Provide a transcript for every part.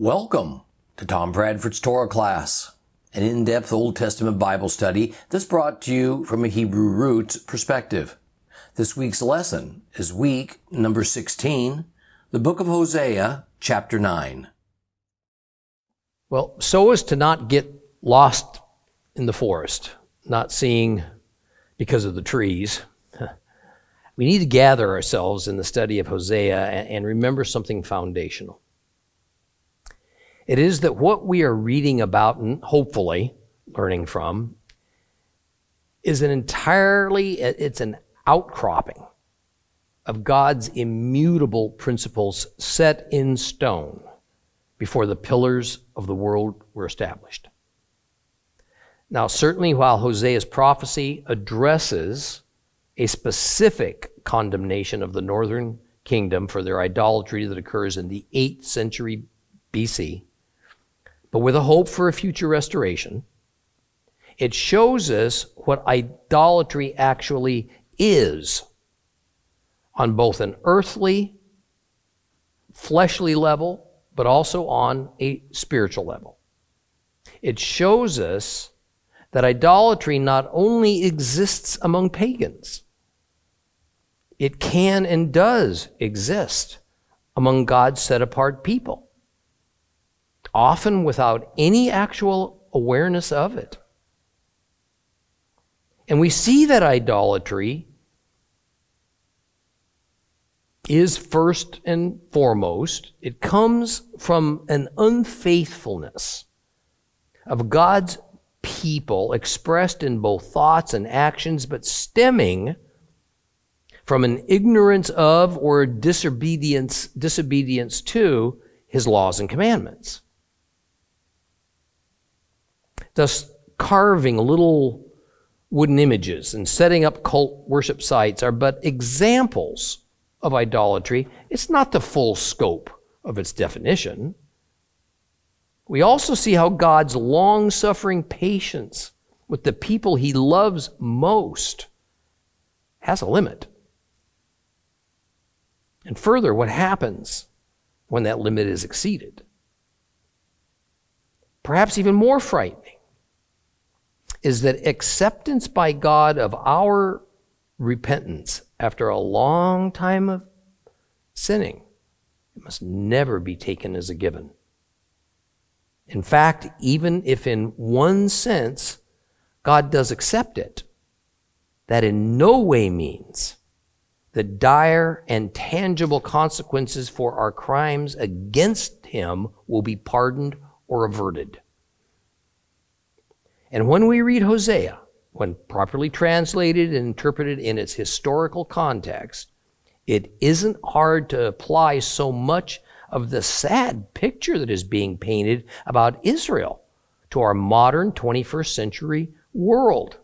Welcome to Tom Bradford's Torah class, an in-depth Old Testament Bible study that's brought to you from a Hebrew roots perspective. This week's lesson is week number 16, the book of Hosea, chapter 9. Well, so as to not get lost in the forest, not seeing because of the trees, we need to gather ourselves in the study of Hosea and remember something foundational. It is that what we are reading about and hopefully learning from is an entirely, it's an outcropping of God's immutable principles set in stone before the pillars of the world were established. Now, certainly, while Hosea's prophecy addresses a specific condemnation of the northern kingdom for their idolatry that occurs in the 8th century BC, but with a hope for a future restoration. It shows us what idolatry actually is on both an earthly, fleshly level, but also on a spiritual level. It shows us that idolatry not only exists among pagans, it can and does exist among God's set apart people often without any actual awareness of it. And we see that idolatry is first and foremost, it comes from an unfaithfulness of God's people expressed in both thoughts and actions, but stemming from an ignorance of or disobedience, disobedience to his laws and commandments thus carving little wooden images and setting up cult worship sites are but examples of idolatry. It's not the full scope of its definition. We also see how God's long suffering patience with the people he loves most has a limit. And further, what happens when that limit is exceeded? Perhaps even more frightening is that acceptance by God of our repentance after a long time of sinning it must never be taken as a given. In fact, even if in one sense God does accept it, that in no way means the dire and tangible consequences for our crimes against him will be pardoned or averted. And when we read Hosea, when properly translated and interpreted in its historical context, it isn't hard to apply so much of the sad picture that is being painted about Israel to our modern 21st century world,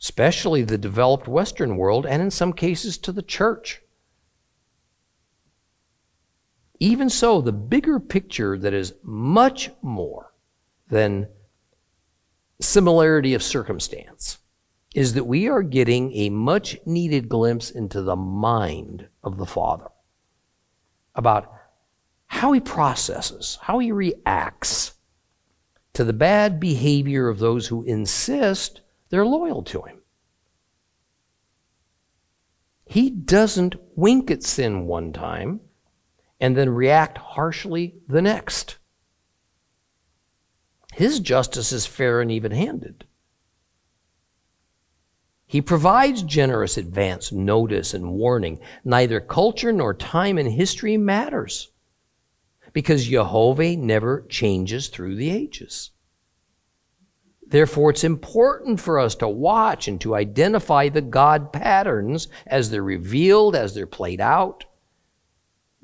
especially the developed Western world, and in some cases to the church. Even so, the bigger picture that is much more than similarity of circumstance is that we are getting a much needed glimpse into the mind of the Father about how he processes, how he reacts to the bad behavior of those who insist they're loyal to him. He doesn't wink at sin one time and then react harshly the next. His justice is fair and even handed. He provides generous advance notice and warning. Neither culture nor time in history matters because Jehovah never changes through the ages. Therefore, it's important for us to watch and to identify the God patterns as they're revealed, as they're played out.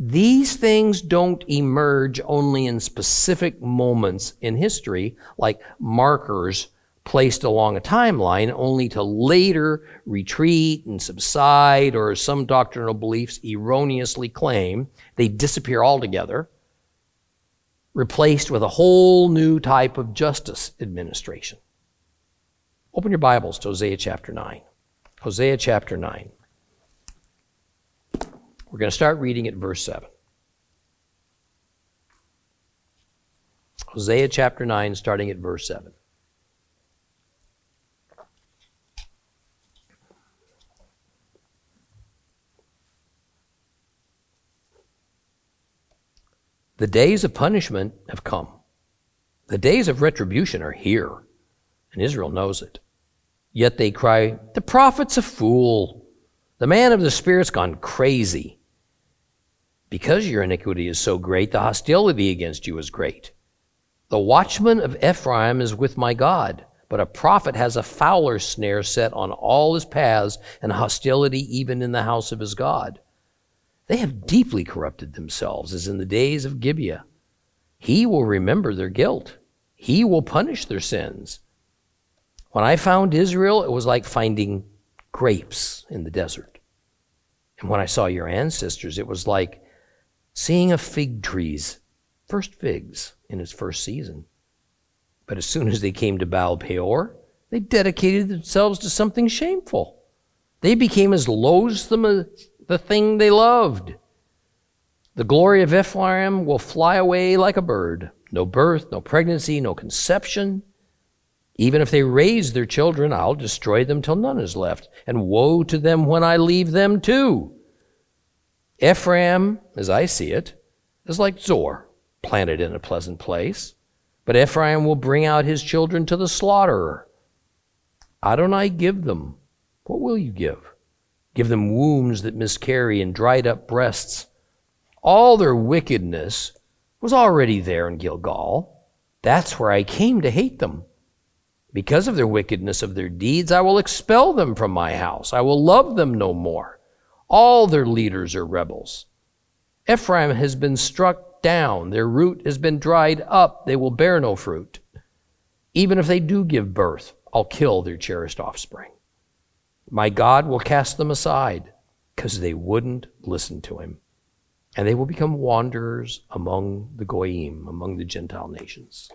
These things don't emerge only in specific moments in history, like markers placed along a timeline, only to later retreat and subside, or as some doctrinal beliefs erroneously claim, they disappear altogether, replaced with a whole new type of justice administration. Open your Bibles to Hosea chapter 9. Hosea chapter 9. We're going to start reading at verse 7. Hosea chapter 9, starting at verse 7. The days of punishment have come. The days of retribution are here, and Israel knows it. Yet they cry, The prophet's a fool. The man of the Spirit's gone crazy. Because your iniquity is so great, the hostility against you is great. The watchman of Ephraim is with my God, but a prophet has a fowler's snare set on all his paths, and hostility even in the house of his God. They have deeply corrupted themselves, as in the days of Gibeah. He will remember their guilt. He will punish their sins. When I found Israel, it was like finding grapes in the desert. And when I saw your ancestors, it was like seeing a fig tree's first figs in its first season. But as soon as they came to Baal Peor, they dedicated themselves to something shameful. They became as loathsome as the thing they loved. The glory of Ephraim will fly away like a bird. No birth, no pregnancy, no conception. Even if they raise their children, I'll destroy them till none is left. And woe to them when I leave them too. Ephraim, as I see it, is like Zoar, planted in a pleasant place. But Ephraim will bring out his children to the slaughterer. Adonai give them. What will you give? give them wombs that miscarry and dried up breasts. All their wickedness was already there in Gilgal. That's where I came to hate them. Because of their wickedness of their deeds, I will expel them from my house. I will love them no more. All their leaders are rebels. Ephraim has been struck down. Their root has been dried up. They will bear no fruit. Even if they do give birth, I'll kill their cherished offspring. My God will cast them aside because they wouldn't listen to him. And they will become wanderers among the Goyim, among the Gentile nations.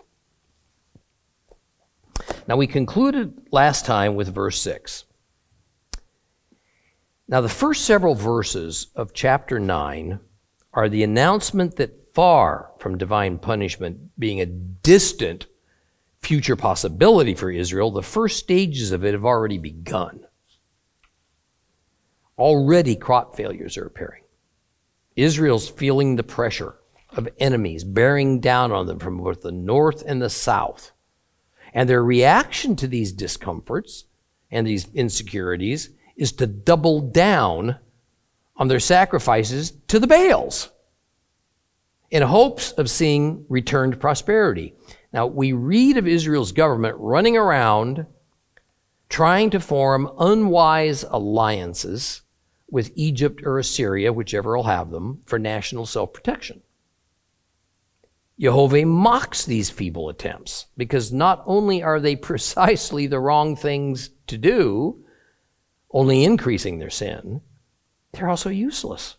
Now, we concluded last time with verse 6. Now, the first several verses of chapter 9 are the announcement that far from divine punishment being a distant future possibility for Israel, the first stages of it have already begun. Already crop failures are appearing. Israel's feeling the pressure of enemies bearing down on them from both the north and the south. And their reaction to these discomforts and these insecurities is to double down on their sacrifices to the Baals in hopes of seeing returned prosperity. Now, we read of Israel's government running around trying to form unwise alliances with Egypt or Assyria, whichever will have them, for national self protection. Jehovah mocks these feeble attempts because not only are they precisely the wrong things to do, only increasing their sin, they're also useless.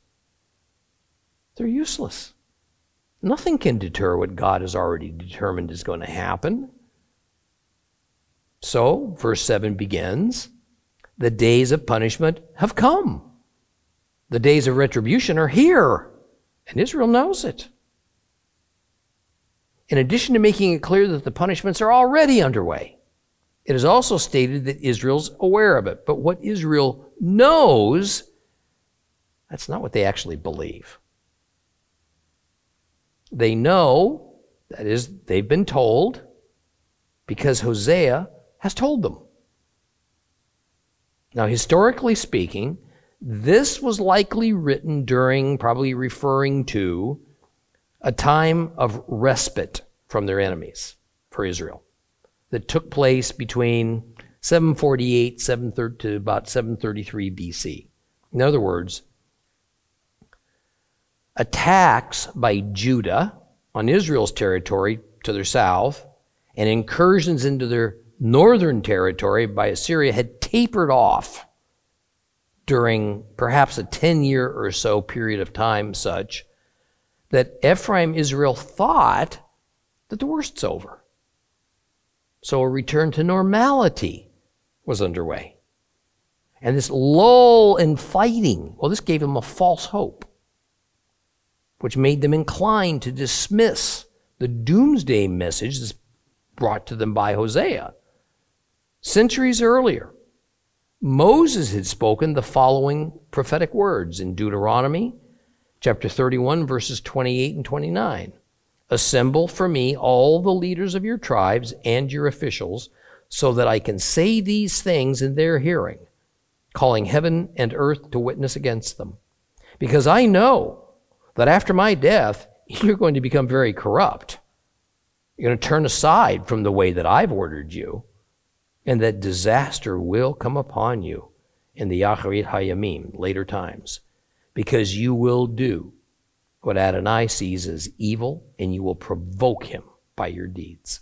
They're useless. Nothing can deter what God has already determined is going to happen. So, verse 7 begins The days of punishment have come. The days of retribution are here, and Israel knows it. In addition to making it clear that the punishments are already underway, it is also stated that Israel's aware of it. But what Israel knows, that's not what they actually believe. They know, that is, they've been told, because Hosea has told them. Now, historically speaking, this was likely written during, probably referring to, a time of respite from their enemies for Israel that took place between 748 730, to about 733 BC. In other words, attacks by Judah on Israel's territory to their south and incursions into their northern territory by Assyria had tapered off during perhaps a 10 year or so period of time, such that Ephraim Israel thought that the worst's over. So a return to normality was underway. And this lull in fighting, well, this gave them a false hope, which made them inclined to dismiss the doomsday message is brought to them by Hosea. Centuries earlier, Moses had spoken the following prophetic words in Deuteronomy chapter 31, verses 28 and 29. Assemble for me all the leaders of your tribes and your officials, so that I can say these things in their hearing, calling heaven and earth to witness against them. Because I know that after my death, you're going to become very corrupt. You're going to turn aside from the way that I've ordered you, and that disaster will come upon you in the Yacharit Hayamim, later times because you will do what Adonai sees as evil, and you will provoke him by your deeds.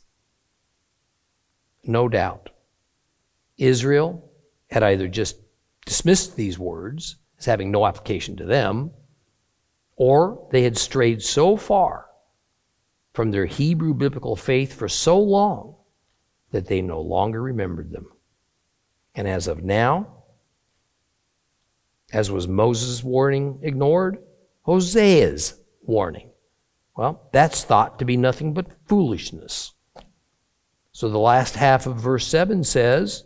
No doubt, Israel had either just dismissed these words as having no application to them, or they had strayed so far from their Hebrew biblical faith for so long that they no longer remembered them. And as of now, as was Moses' warning ignored, Hosea's warning. Well, that's thought to be nothing but foolishness. So the last half of verse 7 says,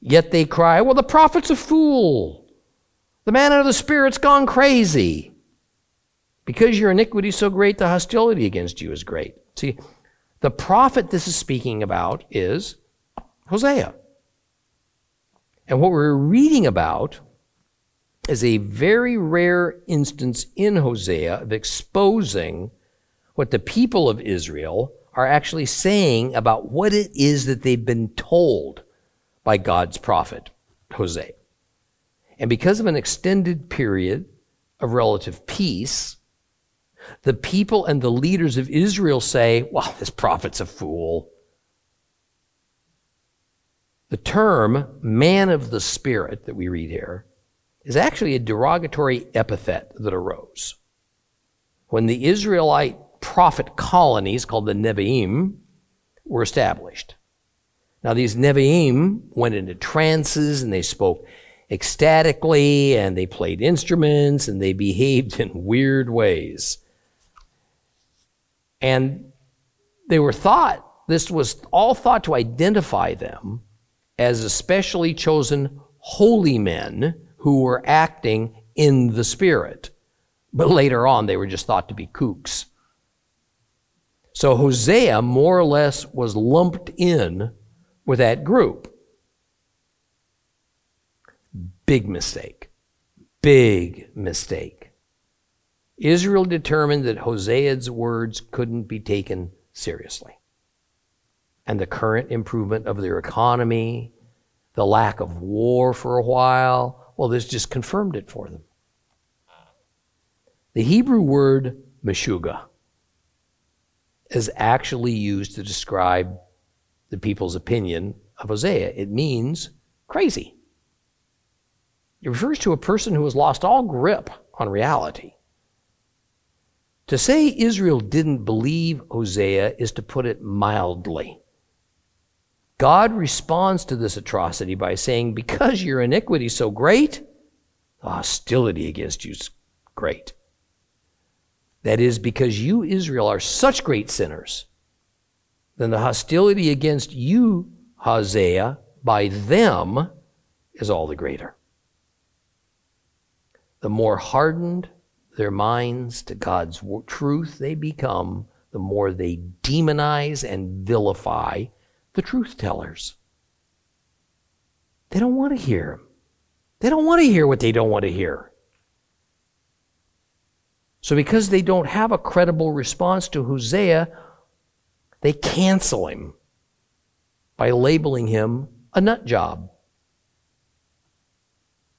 Yet they cry, Well, the prophet's a fool. The man of the spirit's gone crazy. Because your iniquity is so great, the hostility against you is great. See, the prophet this is speaking about is Hosea. And what we're reading about is a very rare instance in Hosea of exposing what the people of Israel are actually saying about what it is that they've been told by God's prophet, Hosea. And because of an extended period of relative peace, the people and the leaders of Israel say, well, this prophet's a fool. The term man of the spirit that we read here is actually a derogatory epithet that arose. When the Israelite prophet colonies called the Nevi'im were established. Now, these Nevi'im went into trances and they spoke ecstatically and they played instruments and they behaved in weird ways. And they were thought, this was all thought to identify them as especially chosen holy men who were acting in the Spirit. But later on, they were just thought to be kooks. So Hosea more or less was lumped in with that group. Big mistake. Big mistake. Israel determined that Hosea's words couldn't be taken seriously. And the current improvement of their economy, the lack of war for a while, well, this just confirmed it for them. The Hebrew word meshuga is actually used to describe the people's opinion of Hosea. It means crazy. It refers to a person who has lost all grip on reality. To say Israel didn't believe Hosea is to put it mildly. God responds to this atrocity by saying, Because your iniquity is so great, the hostility against you is great. That is, because you, Israel, are such great sinners, then the hostility against you, Hosea, by them is all the greater. The more hardened their minds to God's truth they become, the more they demonize and vilify the truth tellers. They don't want to hear. They don't want to hear what they don't want to hear. So, because they don't have a credible response to Hosea, they cancel him by labeling him a nut job.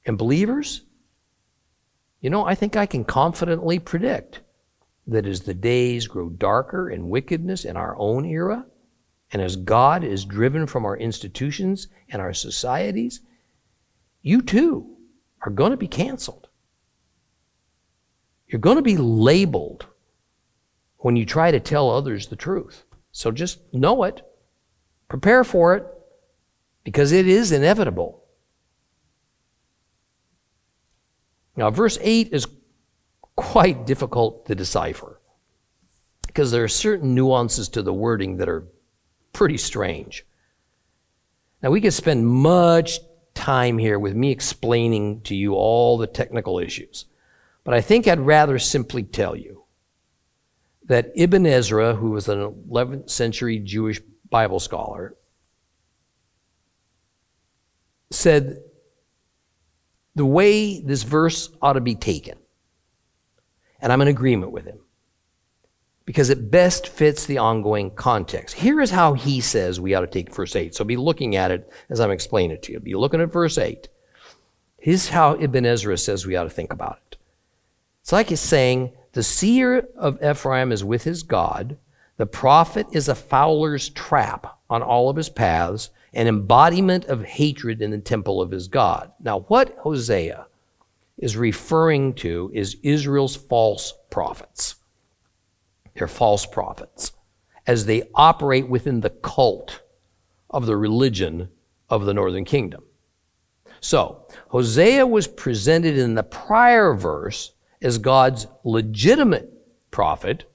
And believers, you know, I think I can confidently predict that as the days grow darker in wickedness in our own era, and as God is driven from our institutions and our societies, you too are going to be canceled. You're going to be labeled when you try to tell others the truth. So just know it, prepare for it, because it is inevitable. Now, verse 8 is quite difficult to decipher. because there are certain nuances to the wording that are pretty strange. Now, we could spend much time here with me explaining to you all the technical issues, but I think I'd rather simply tell you that Ibn Ezra, who was an 11th century Jewish Bible scholar, said the way this verse ought to be taken, and I'm in agreement with him, because it best fits the ongoing context. Here is how he says we ought to take verse 8. So be looking at it as I'm explaining it to you. Be looking at verse 8. Here's how Ibn Ezra says we ought to think about it. It's like he's saying, the seer of Ephraim is with his God, the prophet is a fowler's trap on all of his paths, an embodiment of hatred in the temple of his God. Now, what Hosea is referring to is Israel's false prophets. They're false prophets as they operate within the cult of the religion of the northern kingdom. So, Hosea was presented in the prior verse as God's legitimate prophet,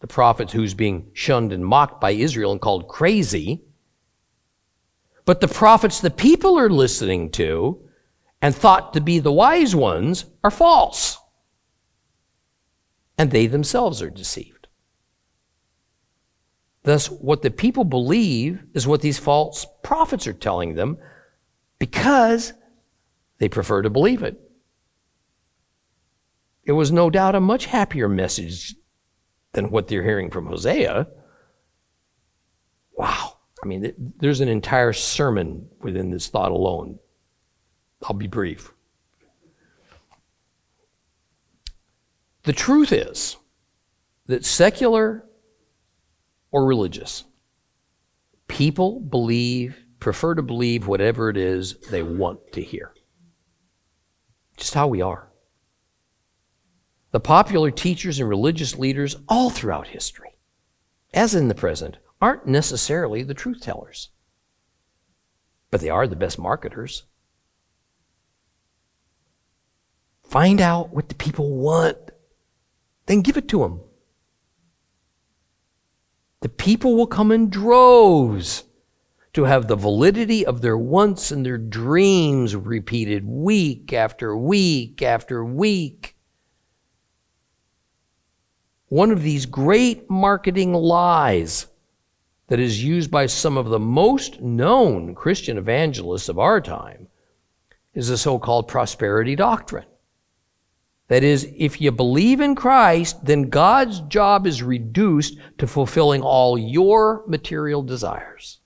the prophet who's being shunned and mocked by Israel and called crazy. But the prophets the people are listening to and thought to be the wise ones are false. And they themselves are deceived. Thus, what the people believe is what these false prophets are telling them because they prefer to believe it. It was no doubt a much happier message than what they're hearing from Hosea. Wow. I mean, there's an entire sermon within this thought alone. I'll be brief. The truth is that secular or religious, people believe, prefer to believe whatever it is they want to hear. Just how we are. The popular teachers and religious leaders all throughout history, as in the present, aren't necessarily the truth tellers, but they are the best marketers. Find out what the people want, then give it to them. The people will come in droves to have the validity of their wants and their dreams repeated week after week after week. One of these great marketing lies that is used by some of the most known Christian evangelists of our time is the so called prosperity doctrine. That is, if you believe in Christ, then God's job is reduced to fulfilling all your material desires.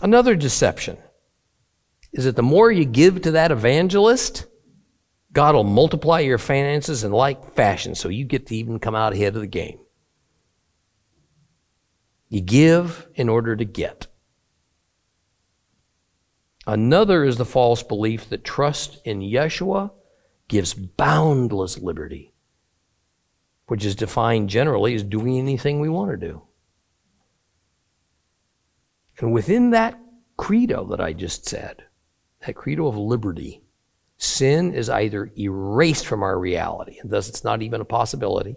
Another deception is that the more you give to that evangelist, God will multiply your finances in like fashion so you get to even come out ahead of the game. You give in order to get. Another is the false belief that trust in Yeshua gives boundless liberty, which is defined generally as doing anything we want to do. And within that credo that I just said, that credo of liberty, sin is either erased from our reality, and thus it's not even a possibility,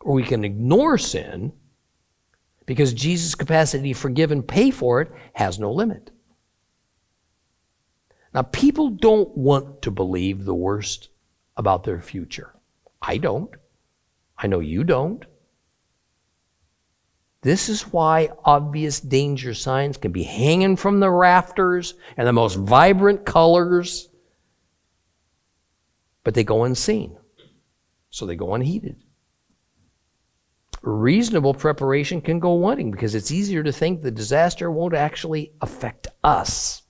or we can ignore sin because Jesus' capacity to forgive and pay for it has no limit. Now, people don't want to believe the worst about their future. I don't. I know you don't. This is why obvious danger signs can be hanging from the rafters and the most vibrant colors, but they go unseen. So they go unheeded. Reasonable preparation can go wanting because it's easier to think the disaster won't actually affect us.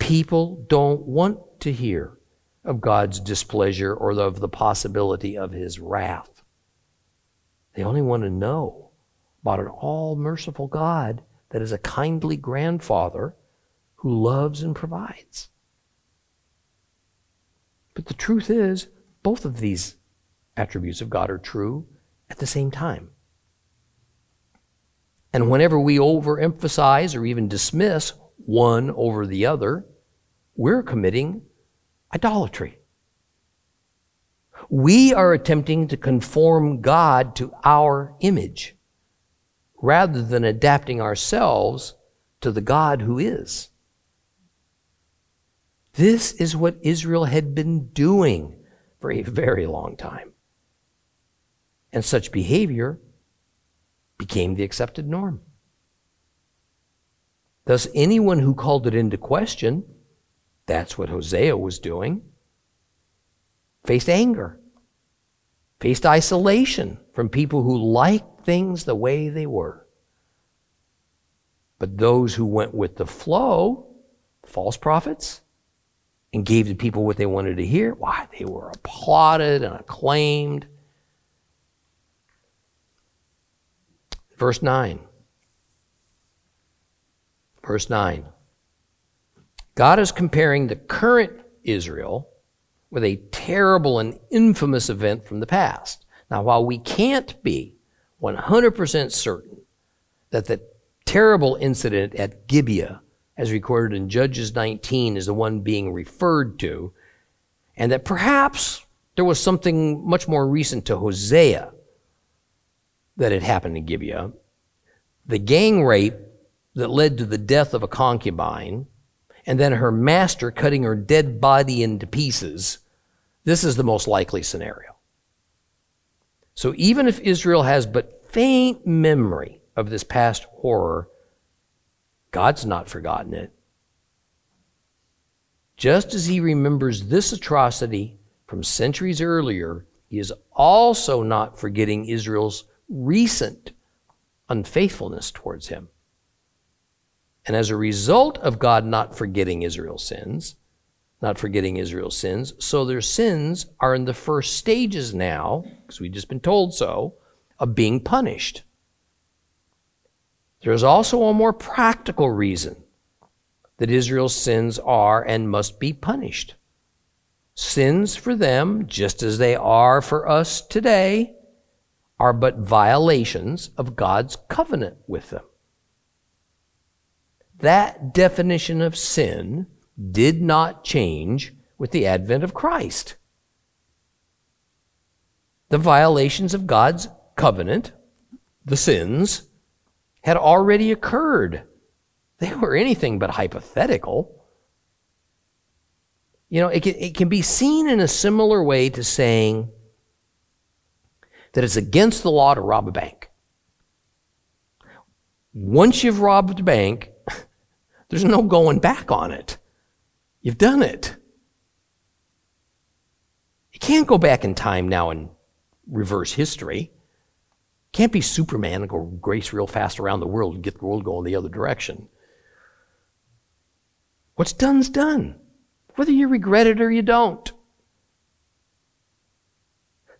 People don't want to hear of God's displeasure or of the possibility of his wrath. They only want to know about an all merciful God that is a kindly grandfather who loves and provides. But the truth is, both of these attributes of God are true at the same time. And whenever we overemphasize or even dismiss one over the other, we're committing idolatry. We are attempting to conform God to our image rather than adapting ourselves to the God who is. This is what Israel had been doing for a very long time. And such behavior became the accepted norm. Thus, anyone who called it into question, that's what Hosea was doing, faced anger, faced isolation from people who liked things the way they were. But those who went with the flow, false prophets, and gave the people what they wanted to hear, why, they were applauded and acclaimed. Verse 9. Verse 9. God is comparing the current Israel with a terrible and infamous event from the past. Now, while we can't be 100% certain that the terrible incident at Gibeah, as recorded in Judges 19, is the one being referred to, and that perhaps there was something much more recent to Hosea that had happened in Gibeah, the gang rape that led to the death of a concubine, and then her master cutting her dead body into pieces, this is the most likely scenario. So even if Israel has but faint memory of this past horror, God's not forgotten it. Just as he remembers this atrocity from centuries earlier, he is also not forgetting Israel's recent unfaithfulness towards him. And as a result of God not forgetting Israel's sins, not forgetting Israel's sins, so their sins are in the first stages now, because we've just been told so, of being punished. There is also a more practical reason that Israel's sins are and must be punished. Sins for them, just as they are for us today, are but violations of God's covenant with them. That definition of sin did not change with the advent of Christ. The violations of God's covenant, the sins, had already occurred. They were anything but hypothetical. You know, it can, it can be seen in a similar way to saying that it's against the law to rob a bank. Once you've robbed a bank, there's no going back on it. You've done it. You can't go back in time now and reverse history. Can't be Superman and go race real fast around the world and get the world going the other direction. What's done's done, whether you regret it or you don't.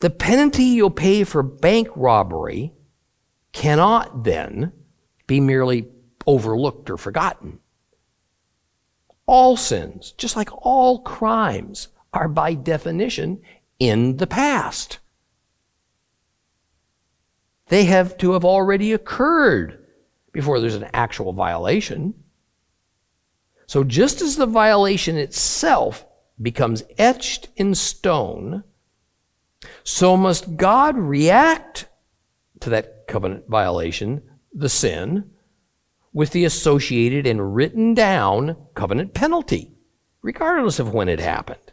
The penalty you'll pay for bank robbery cannot then be merely overlooked or forgotten. All sins, just like all crimes, are by definition in the past. They have to have already occurred before there's an actual violation. So, just as the violation itself becomes etched in stone, so must God react to that covenant violation, the sin, with the associated and written down covenant penalty, regardless of when it happened.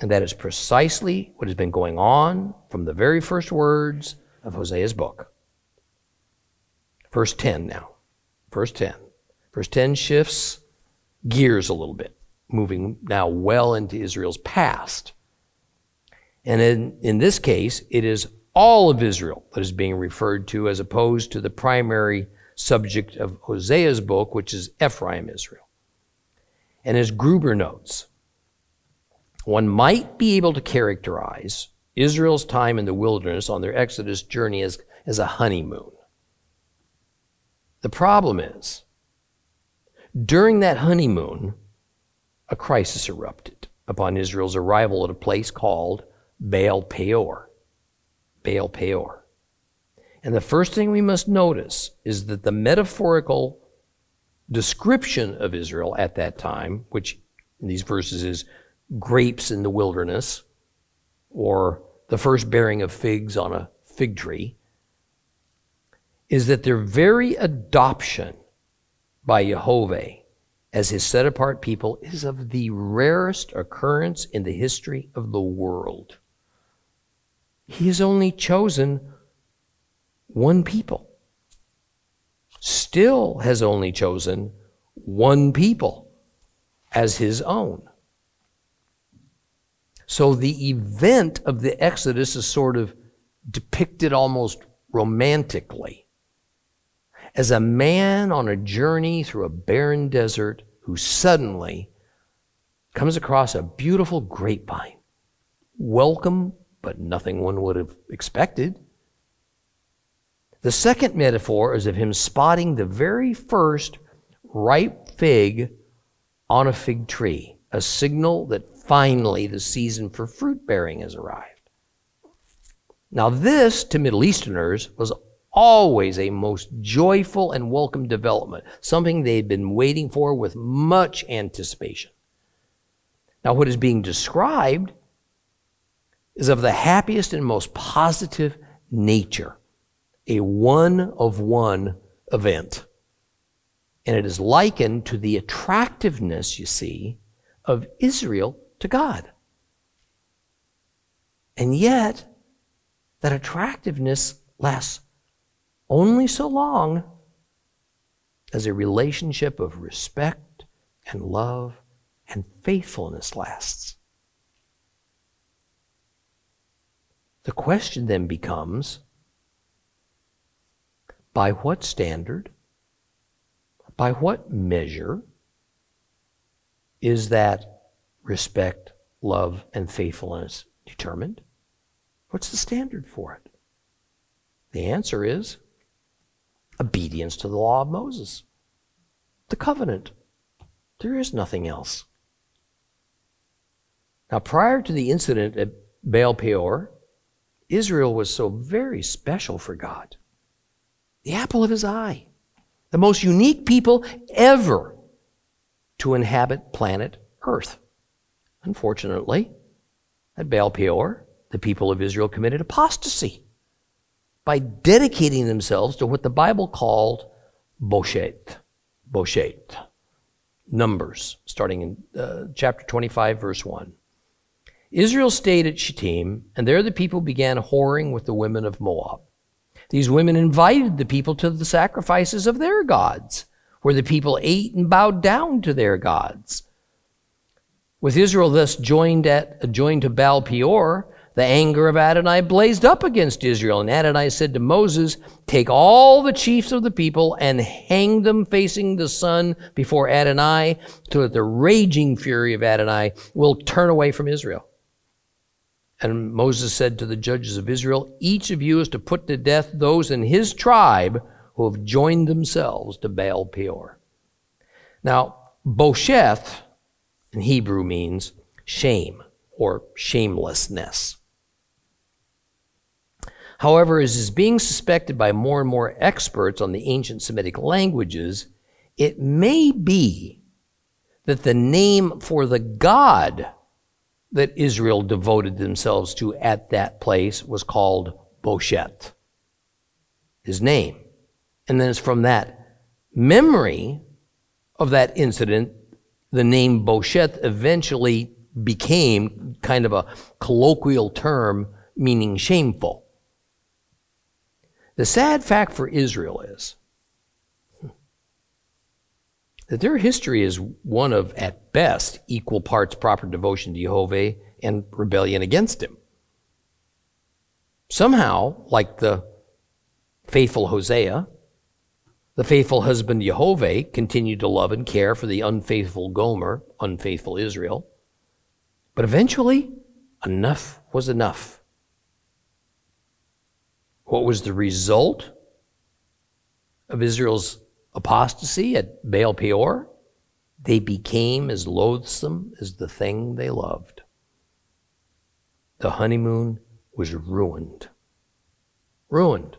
And that is precisely what has been going on from the very first words of Hosea's book. Verse 10 now. Verse 10. Verse 10 shifts gears a little bit, moving now well into Israel's past. And in, in this case, it is all of Israel that is being referred to as opposed to the primary subject of Hosea's book, which is Ephraim Israel. And as Gruber notes, one might be able to characterize Israel's time in the wilderness on their Exodus journey as, as a honeymoon. The problem is, during that honeymoon, a crisis erupted upon Israel's arrival at a place called Baal Peor. Baal Peor. And the first thing we must notice is that the metaphorical description of Israel at that time, which in these verses is grapes in the wilderness, or the first bearing of figs on a fig tree, is that their very adoption by Jehovah as his set apart people is of the rarest occurrence in the history of the world. He has only chosen one people, still has only chosen one people as his own. So the event of the Exodus is sort of depicted almost romantically as a man on a journey through a barren desert who suddenly comes across a beautiful grapevine. Welcome, but nothing one would have expected. The second metaphor is of him spotting the very first ripe fig on a fig tree, a signal that finally the season for fruit bearing has arrived. Now, this to Middle Easterners was always a most joyful and welcome development, something they had been waiting for with much anticipation. Now, what is being described is of the happiest and most positive nature, a one of one event. And it is likened to the attractiveness, you see, of Israel to God. And yet, that attractiveness lasts only so long as a relationship of respect and love and faithfulness lasts. The question then becomes by what standard, by what measure is that respect, love, and faithfulness determined? What's the standard for it? The answer is obedience to the law of Moses, the covenant. There is nothing else. Now, prior to the incident at Baal Peor, Israel was so very special for God. The apple of his eye. The most unique people ever to inhabit planet Earth. Unfortunately, at Baal Peor, the people of Israel committed apostasy by dedicating themselves to what the Bible called Boshet. Boshet. Numbers, starting in uh, chapter 25, verse 1. Israel stayed at Shittim, and there the people began whoring with the women of Moab. These women invited the people to the sacrifices of their gods, where the people ate and bowed down to their gods. With Israel thus joined, at, joined to Baal Peor, the anger of Adonai blazed up against Israel. And Adonai said to Moses, Take all the chiefs of the people and hang them facing the sun before Adonai, so that the raging fury of Adonai will turn away from Israel. And Moses said to the judges of Israel, Each of you is to put to death those in his tribe who have joined themselves to Baal Peor. Now, Bosheth, in Hebrew means shame or shamelessness. However, as is being suspected by more and more experts on the ancient Semitic languages, it may be that the name for the God that Israel devoted themselves to at that place was called Boshet, his name. And then it's from that memory of that incident the name Bosheth eventually became kind of a colloquial term meaning shameful. The sad fact for Israel is that their history is one of, at best, equal parts proper devotion to Jehovah and rebellion against him. Somehow, like the faithful Hosea, the faithful husband Jehovah continued to love and care for the unfaithful Gomer, unfaithful Israel. But eventually, enough was enough. What was the result of Israel's apostasy at Baal Peor? They became as loathsome as the thing they loved. The honeymoon was ruined. Ruined.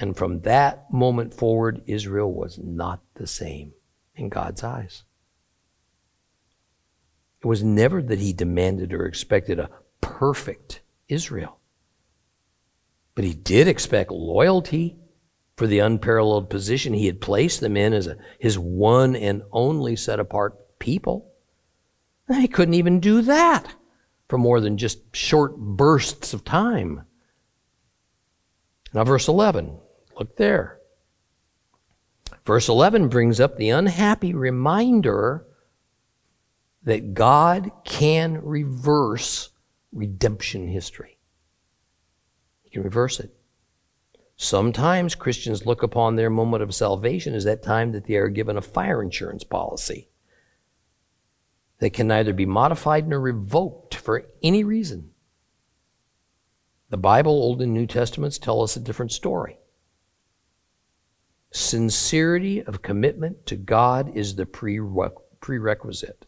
And from that moment forward, Israel was not the same in God's eyes. It was never that he demanded or expected a perfect Israel. But he did expect loyalty for the unparalleled position he had placed them in as a, his one and only set apart people. He couldn't even do that for more than just short bursts of time. Now, verse 11, look there. Verse 11 brings up the unhappy reminder that God can reverse redemption history. He can reverse it. Sometimes Christians look upon their moment of salvation as that time that they are given a fire insurance policy that can neither be modified nor revoked for any reason. The Bible, Old and New Testaments, tell us a different story. Sincerity of commitment to God is the prerequisite,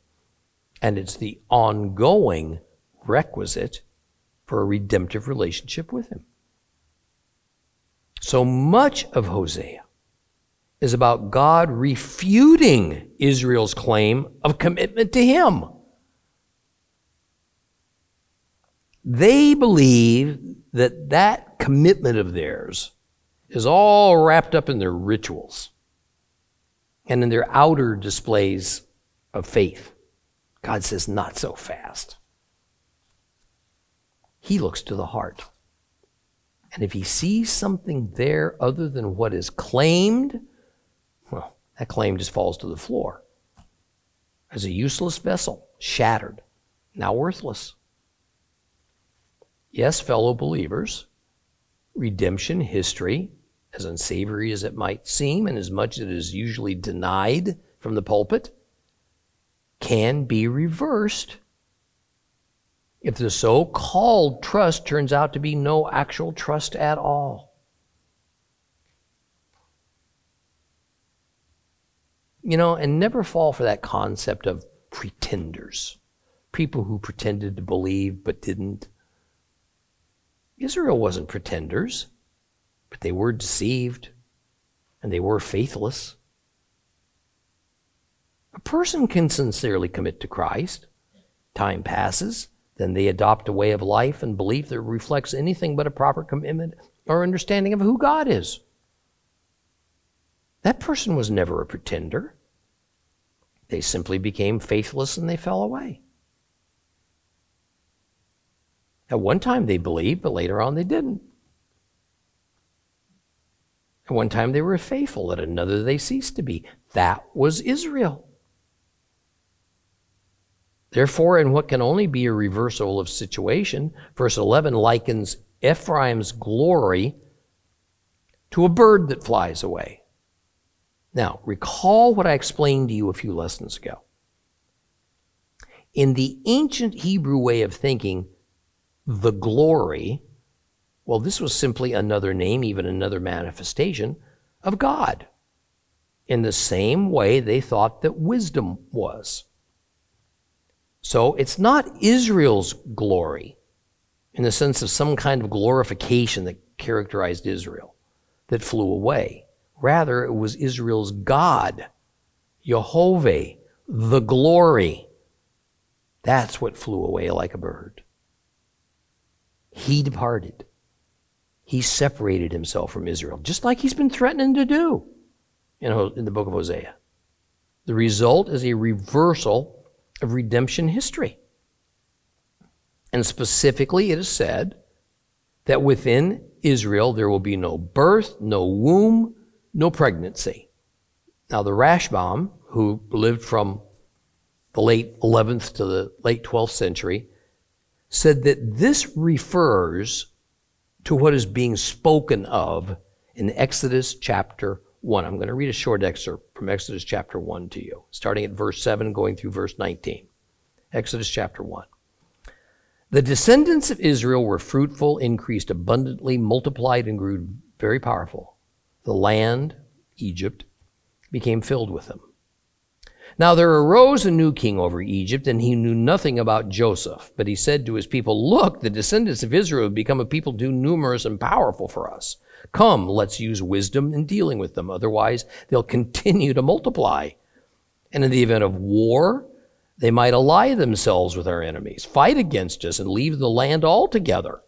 and it's the ongoing requisite for a redemptive relationship with Him. So much of Hosea is about God refuting Israel's claim of commitment to Him. They believe that that commitment of theirs is all wrapped up in their rituals and in their outer displays of faith. God says, not so fast. He looks to the heart. And if he sees something there other than what is claimed, well, that claim just falls to the floor as a useless vessel, shattered, now worthless. Yes, fellow believers, redemption history as unsavory as it might seem, and as much as it is usually denied from the pulpit, can be reversed if the so called trust turns out to be no actual trust at all. You know, and never fall for that concept of pretenders, people who pretended to believe but didn't. Israel wasn't pretenders. But they were deceived and they were faithless. A person can sincerely commit to Christ. Time passes, then they adopt a way of life and belief that reflects anything but a proper commitment or understanding of who God is. That person was never a pretender. They simply became faithless and they fell away. At one time they believed, but later on they didn't. At one time they were faithful, at another they ceased to be. That was Israel. Therefore, in what can only be a reversal of situation, verse 11 likens Ephraim's glory to a bird that flies away. Now, recall what I explained to you a few lessons ago. In the ancient Hebrew way of thinking, the glory well, this was simply another name, even another manifestation of God. In the same way they thought that wisdom was. So it's not Israel's glory in the sense of some kind of glorification that characterized Israel that flew away. Rather, it was Israel's God, Jehovah, the glory. That's what flew away like a bird. He departed he separated himself from Israel, just like he's been threatening to do in, the book of Hosea. The result is a reversal of redemption history. And specifically, it is said that within Israel there will be no birth, no womb, no pregnancy. Now, the Rashbam, who lived from the late 11th to the late 12th century, said that this refers to what is being spoken of in Exodus chapter 1. I'm going to read a short excerpt from Exodus chapter 1 to you, starting at verse 7, going through verse 19. Exodus chapter 1. The descendants of Israel were fruitful, increased abundantly, multiplied, and grew very powerful. The land, Egypt, became filled with them. Now there arose a new king over Egypt, and he knew nothing about Joseph. But he said to his people, Look, the descendants of Israel have become a people too numerous and powerful for us. Come, let's use wisdom in dealing with them. Otherwise, they'll continue to multiply. And in the event of war, they might ally themselves with our enemies, fight against us, and leave the land altogether.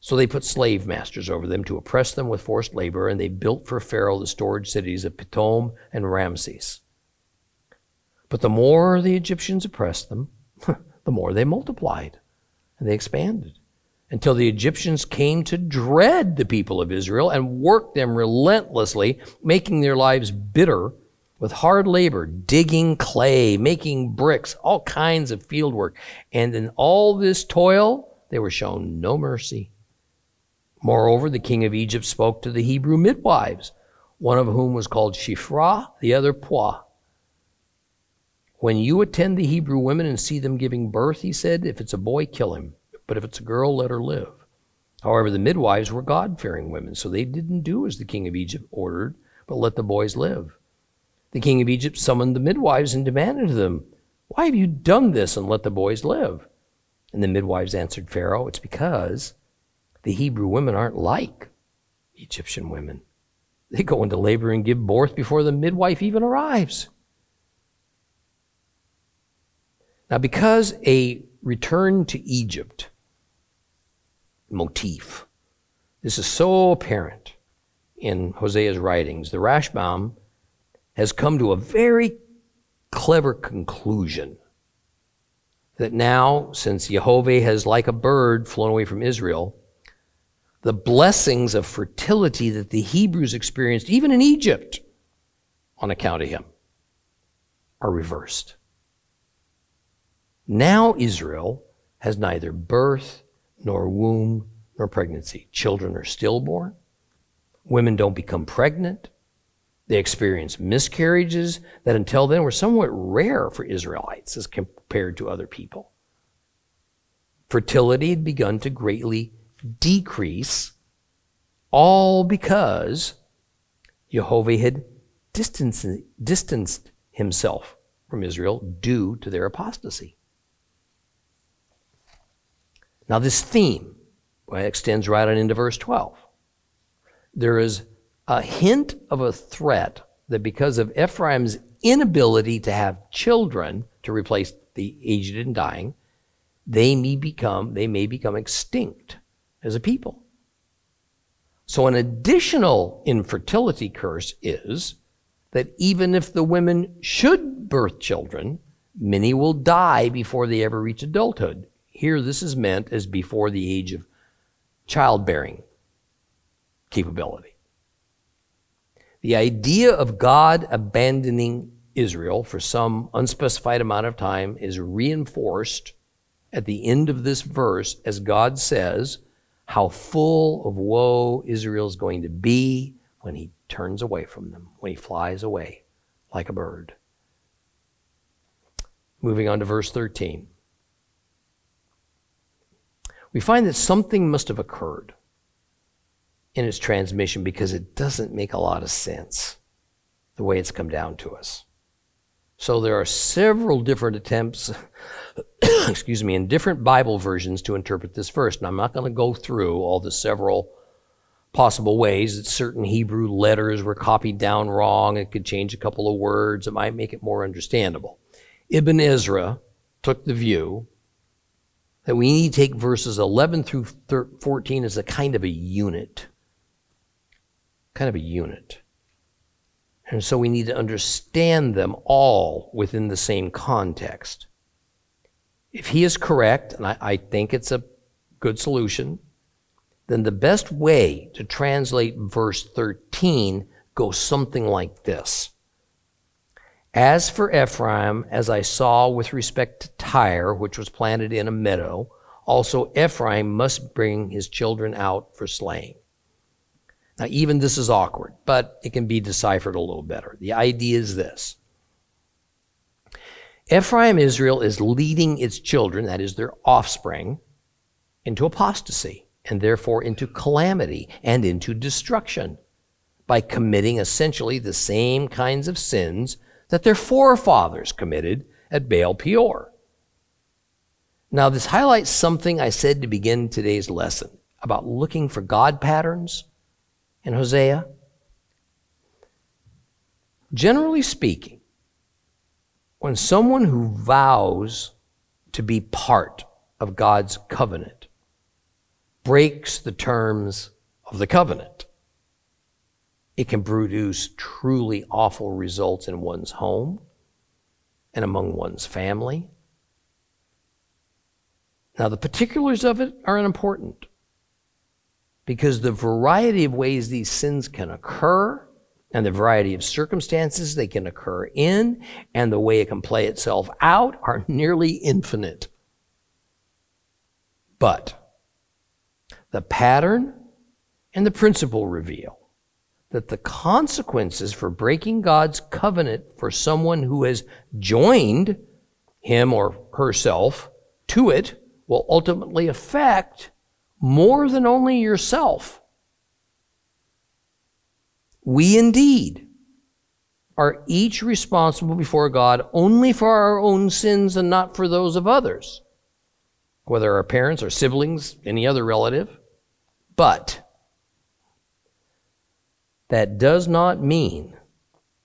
So they put slave masters over them to oppress them with forced labor, and they built for Pharaoh the storage cities of Pithom and Ramses. But the more the Egyptians oppressed them, the more they multiplied and they expanded until the Egyptians came to dread the people of Israel and worked them relentlessly, making their lives bitter with hard labor, digging clay, making bricks, all kinds of field work. And in all this toil, they were shown no mercy. Moreover, the king of Egypt spoke to the Hebrew midwives, one of whom was called Shiphrah, the other Puah. When you attend the Hebrew women and see them giving birth, he said, if it's a boy, kill him. But if it's a girl, let her live. However, the midwives were God fearing women, so they didn't do as the king of Egypt ordered, but let the boys live. The king of Egypt summoned the midwives and demanded of them, Why have you done this and let the boys live? And the midwives answered Pharaoh, It's because the Hebrew women aren't like Egyptian women. They go into labor and give birth before the midwife even arrives. Now, because a return to Egypt motif, this is so apparent in Hosea's writings, the Rashbam has come to a very clever conclusion that now, since Jehovah has, like a bird, flown away from Israel, the blessings of fertility that the Hebrews experienced, even in Egypt, on account of him, are reversed. Now Israel has neither birth, nor womb, nor pregnancy. Children are stillborn. Women don't become pregnant. They experience miscarriages that until then were somewhat rare for Israelites as compared to other people. Fertility had begun to greatly decrease, all because Jehovah had distanced, distanced himself from Israel due to their apostasy. Now, this theme well, extends right on into verse 12. There is a hint of a threat that because of Ephraim's inability to have children to replace the aged and dying, they may become, they may become extinct as a people. So an additional infertility curse is that even if the women should birth children, many will die before they ever reach adulthood. Here, this is meant as before the age of childbearing capability. The idea of God abandoning Israel for some unspecified amount of time is reinforced at the end of this verse as God says how full of woe Israel is going to be when he turns away from them, when he flies away like a bird. Moving on to verse 13. We find that something must have occurred in its transmission because it doesn't make a lot of sense the way it's come down to us. So there are several different attempts, excuse me, in different Bible versions to interpret this verse. And I'm not going to go through all the several possible ways that certain Hebrew letters were copied down wrong. It could change a couple of words. It might make it more understandable. Ibn Ezra took the view that we need to take verses 11 through 14 as a kind of a unit kind of a unit. And so we need to understand them all within the same context. If he is correct, and I, I, think it's a good solution, then the best way to translate verse 13 goes something like this. As for Ephraim, as I saw with respect to Tyre, which was planted in a meadow, also Ephraim must bring his children out for slaying. Now, even this is awkward, but it can be deciphered a little better. The idea is this Ephraim Israel is leading its children, that is, their offspring, into apostasy and therefore into calamity and into destruction by committing essentially the same kinds of sins that their forefathers committed at Baal Peor. Now, this highlights something I said to begin today's lesson about looking for God patterns in Hosea? Generally speaking, when someone who vows to be part of God's covenant breaks the terms of the covenant, it can produce truly awful results in one's home and among one's family. Now, the particulars of it are unimportant because the variety of ways these sins can occur and the variety of circumstances they can occur in and the way it can play itself out are nearly infinite. But the pattern and the principle reveal that the consequences for breaking God's covenant for someone who has joined him or herself to it will ultimately affect more than only yourself. We indeed are each responsible before God only for our own sins and not for those of others, whether our parents or siblings, any other relative. But that does not mean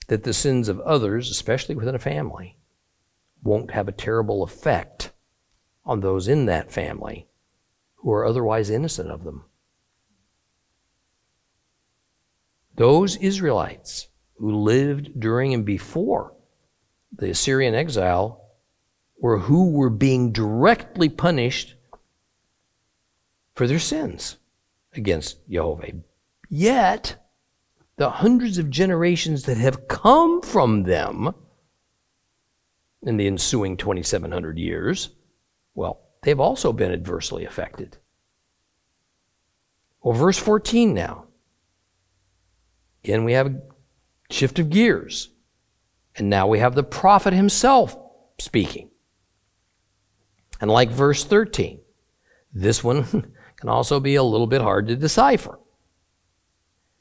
that the sins of others, especially within a family, won't have a terrible effect on those in that family who are otherwise innocent of them. Those Israelites who lived during and before the Assyrian exile were who were being directly punished for their sins against Jehovah. Yet, the hundreds of generations that have come from them in the ensuing 2,700 years, well, they've also been adversely affected. Well, verse 14 now. Again, we have a shift of gears. And now we have the prophet himself speaking. And like verse 13, this one can also be a little bit hard to decipher.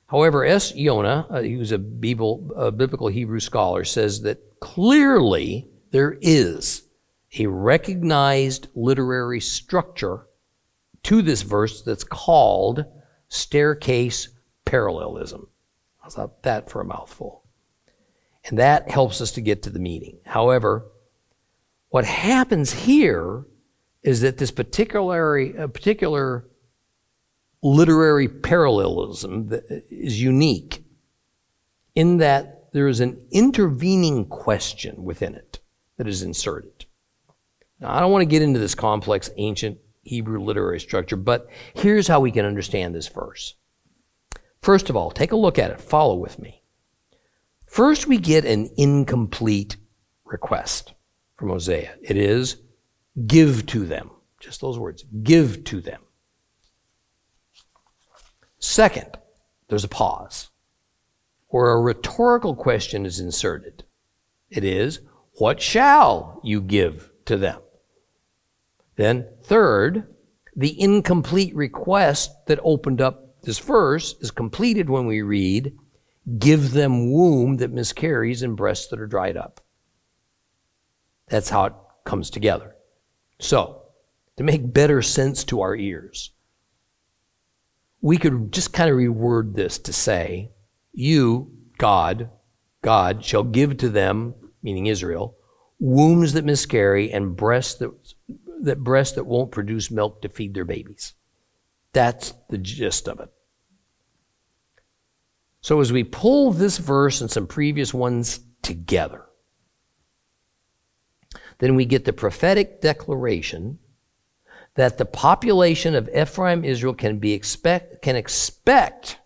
However, S. Yonah, uh, who's a biblical Hebrew scholar, says that clearly there is a recognized literary structure to this verse that's called staircase parallelism. How's that for a mouthful? And that helps us to get to the meaning. However, what happens here is that this particular, particular literary parallelism is unique in that there is an intervening question within it that is inserted. Now, I don't want to get into this complex ancient Hebrew literary structure, but here's how we can understand this verse. First of all, take a look at it. Follow with me. First, we get an incomplete request from Hosea. It is, give to them. Just those words, give to them. Second, there's a pause where a rhetorical question is inserted. It is, what shall you give to them? Then, third, the incomplete request that opened up this verse is completed when we read, Give them womb that miscarries and breasts that are dried up. That's how it comes together. So, to make better sense to our ears, we could just kind of reword this to say, You, God, God, shall give to them, meaning Israel, wombs that miscarry and breasts that that breasts that won't produce milk to feed their babies. That's the gist of it. So as we pull this verse and some previous ones together, then we get the prophetic declaration that the population of Ephraim Israel can be expect can expect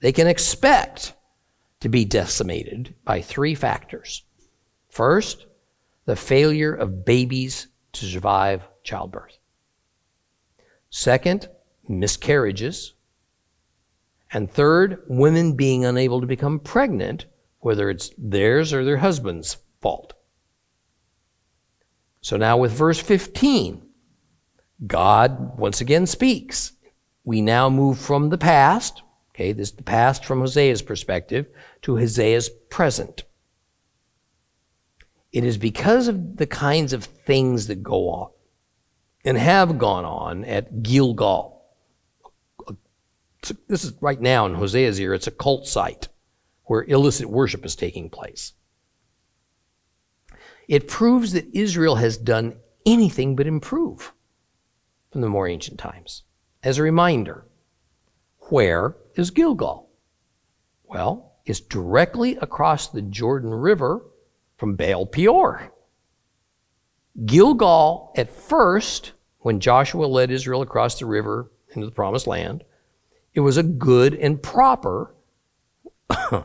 they can expect to be decimated by three factors. First, the failure of babies to survive childbirth. Second, miscarriages. And third, women being unable to become pregnant, whether it's theirs or their husband's fault. So now with verse 15, God once again speaks. We now move from the past, okay, this is the past from Hosea's perspective, to Hosea's present. It is because of the kinds of things that go on and have gone on at Gilgal. This is right now in Hosea's ear, it's a cult site where illicit worship is taking place. It proves that Israel has done anything but improve from the more ancient times. As a reminder, where is Gilgal? Well, it's directly across the Jordan River from Baal Peor. Gilgal, at first, when Joshua led Israel across the river into the promised land, it was a good and proper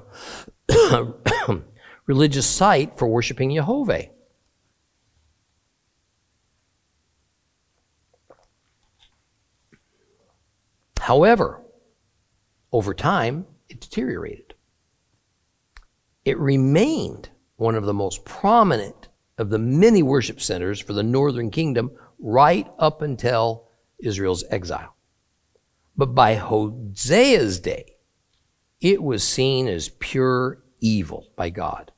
religious site for worshiping Jehovah. However, over time, it deteriorated. It remained one of the most prominent of the many worship centers for the northern kingdom right up until Israel's exile. But by Hosea's day, it was seen as pure evil by God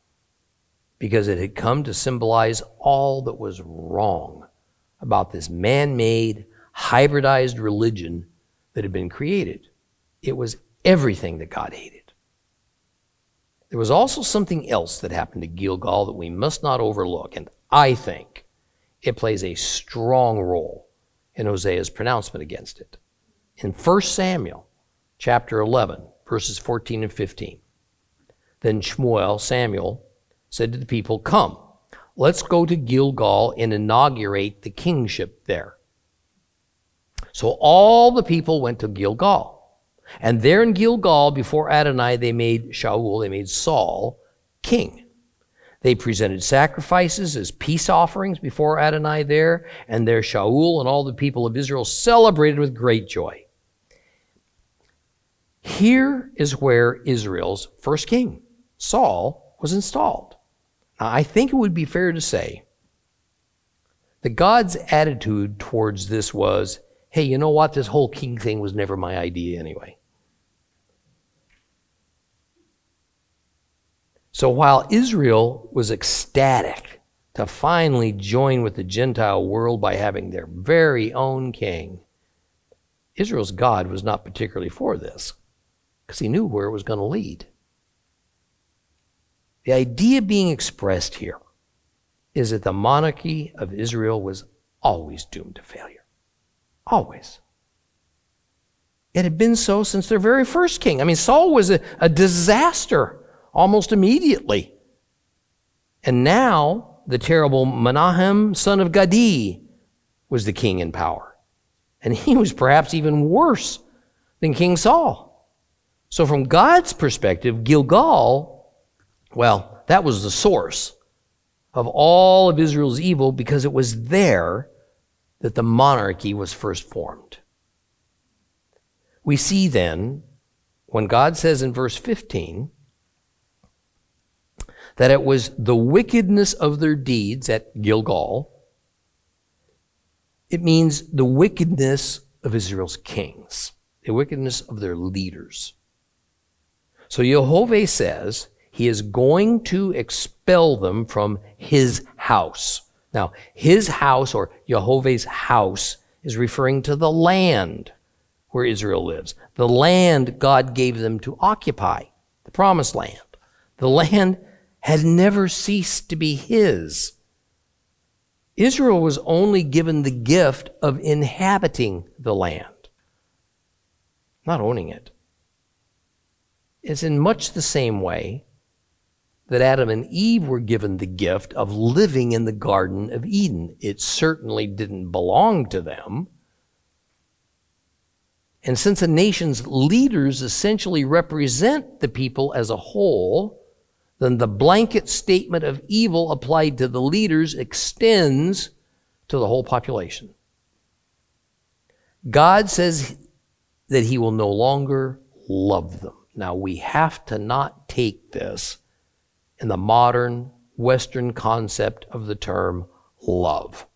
because it had come to symbolize all that was wrong about this man made, hybridized religion that had been created. It was everything that God hated. There was also something else that happened to Gilgal that we must not overlook, and I think it plays a strong role in Hosea's pronouncement against it. In 1 Samuel chapter 11, verses 14 and 15, then Shmuel, Samuel, said to the people, Come, let's go to Gilgal and inaugurate the kingship there. So all the people went to Gilgal. And there in Gilgal, before Adonai, they made Shaul, they made Saul king. They presented sacrifices as peace offerings before Adonai there, and there Shaul and all the people of Israel celebrated with great joy. Here is where Israel's first king, Saul, was installed. Now, I think it would be fair to say that God's attitude towards this was hey, you know what? This whole king thing was never my idea anyway. So while Israel was ecstatic to finally join with the Gentile world by having their very own king, Israel's God was not particularly for this because he knew where it was going to lead. The idea being expressed here is that the monarchy of Israel was always doomed to failure. Always. It had been so since their very first king. I mean, Saul was a, a disaster almost immediately. And now, the terrible Menahem, son of Gadi, was the king in power. And he was perhaps even worse than King Saul. So, from God's perspective, Gilgal, well, that was the source of all of Israel's evil because it was there that the monarchy was first formed. We see then, when God says in verse 15, that it was the wickedness of their deeds at Gilgal, it means the wickedness of Israel's kings, the wickedness of their leaders. So Jehovah says he is going to expel them from his house. Now, his house or Jehovah's house is referring to the land where Israel lives, the land God gave them to occupy, the promised land. The land had never ceased to be his. Israel was only given the gift of inhabiting the land, not owning it. It's in much the same way that Adam and Eve were given the gift of living in the Garden of Eden. It certainly didn't belong to them. And since a nation's leaders essentially represent the people as a whole, then the blanket statement of evil applied to the leaders extends to the whole population. God says that He will no longer love them. Now, we have to not take this in the modern Western concept of the term love.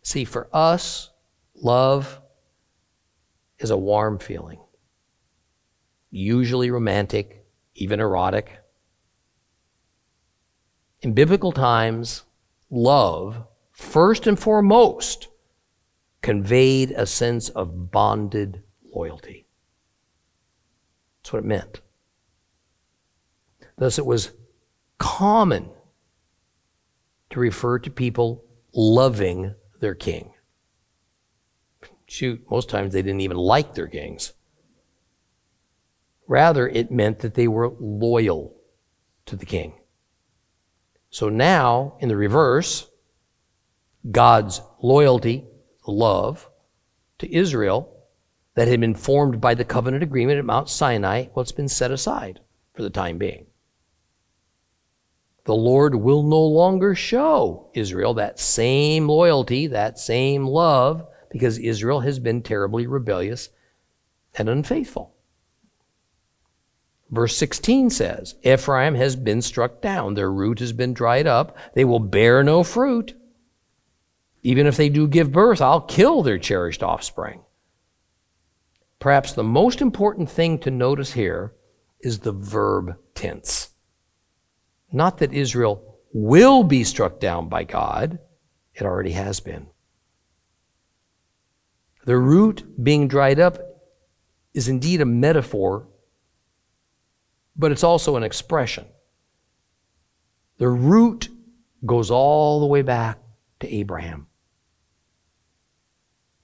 See, for us, love is a warm feeling, usually romantic, even erotic. In biblical times, love, first and foremost, conveyed a sense of bonded loyalty. That's what it meant. Thus, it was common to refer to people loving their king. Shoot, most times they didn't even like their kings. Rather, it meant that they were loyal to the king. So now, in the reverse, God's loyalty, love to Israel that had been formed by the covenant agreement at Mount Sinai, well, it's been set aside for the time being. The Lord will no longer show Israel that same loyalty, that same love, because Israel has been terribly rebellious and unfaithful. Verse 16 says, Ephraim has been struck down, their root has been dried up, they will bear no fruit. Even if they do give birth, I'll kill their cherished offspring. Perhaps the most important thing to notice here is the verb tense. Not that Israel will be struck down by God, it already has been. The root being dried up is indeed a metaphor but it's also an expression. The root goes all the way back to Abraham,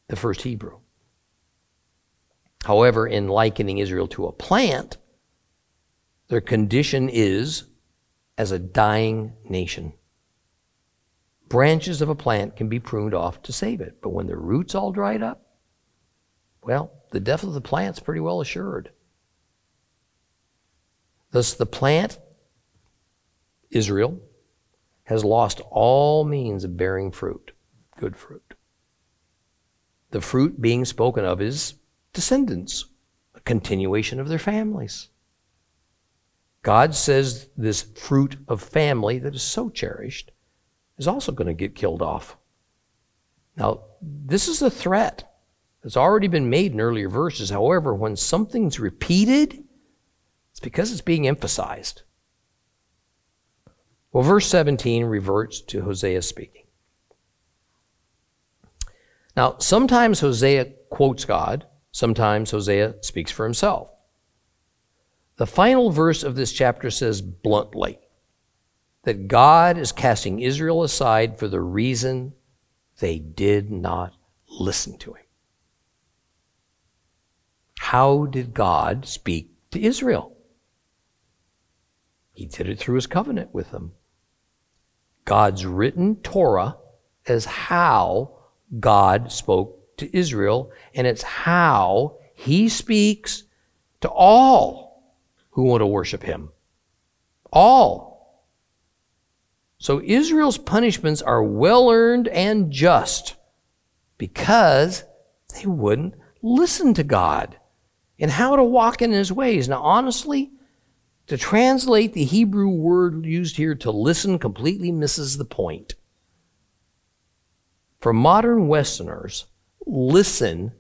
the first Hebrew. However, in likening Israel to a plant, their condition is as a dying nation. Branches of a plant can be pruned off to save it, but when the roots all dried up, well, the death of the plant's pretty well assured. Thus, the plant, Israel, has lost all means of bearing fruit, good fruit. The fruit being spoken of is descendants, a continuation of their families. God says this fruit of family that is so cherished is also going to get killed off. Now, this is a threat that's already been made in earlier verses. However, when something's repeated, it's because it's being emphasized. Well, verse 17 reverts to Hosea speaking. Now, sometimes Hosea quotes God, sometimes Hosea speaks for himself. The final verse of this chapter says bluntly that God is casting Israel aside for the reason they did not listen to him. How did God speak to Israel? He did it through his covenant with them. God's written Torah is how God spoke to Israel, and it's how he speaks to all who want to worship him. All. So Israel's punishments are well earned and just because they wouldn't listen to God and how to walk in his ways. Now, honestly, to translate the Hebrew word used here to listen completely misses the point. For modern Westerners, listen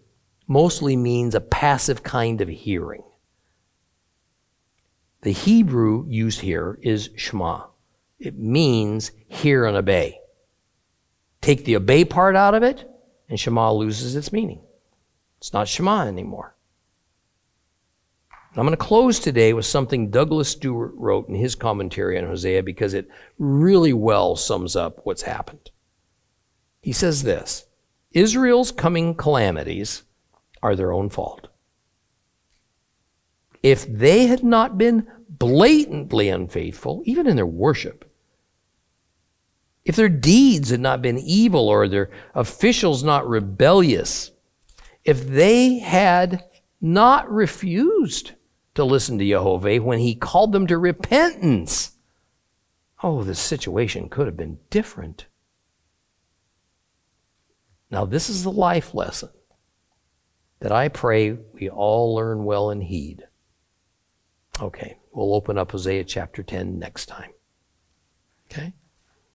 mostly means a passive kind of hearing. The Hebrew used here is shema. It means hear and obey. Take the obey part out of it, and shema loses its meaning. It's not shema anymore. I'm going to close today with something Douglas Stuart wrote in his commentary on Hosea because it really well sums up what's happened. He says this Israel's coming calamities are their own fault. If they had not been blatantly unfaithful, even in their worship, if their deeds had not been evil or their officials not rebellious, if they had not refused to listen to Jehovah when he called them to repentance. Oh, the situation could have been different. Now, this is the life lesson that I pray we all learn well and heed. Okay, we'll open up Hosea chapter 10 next time. Okay?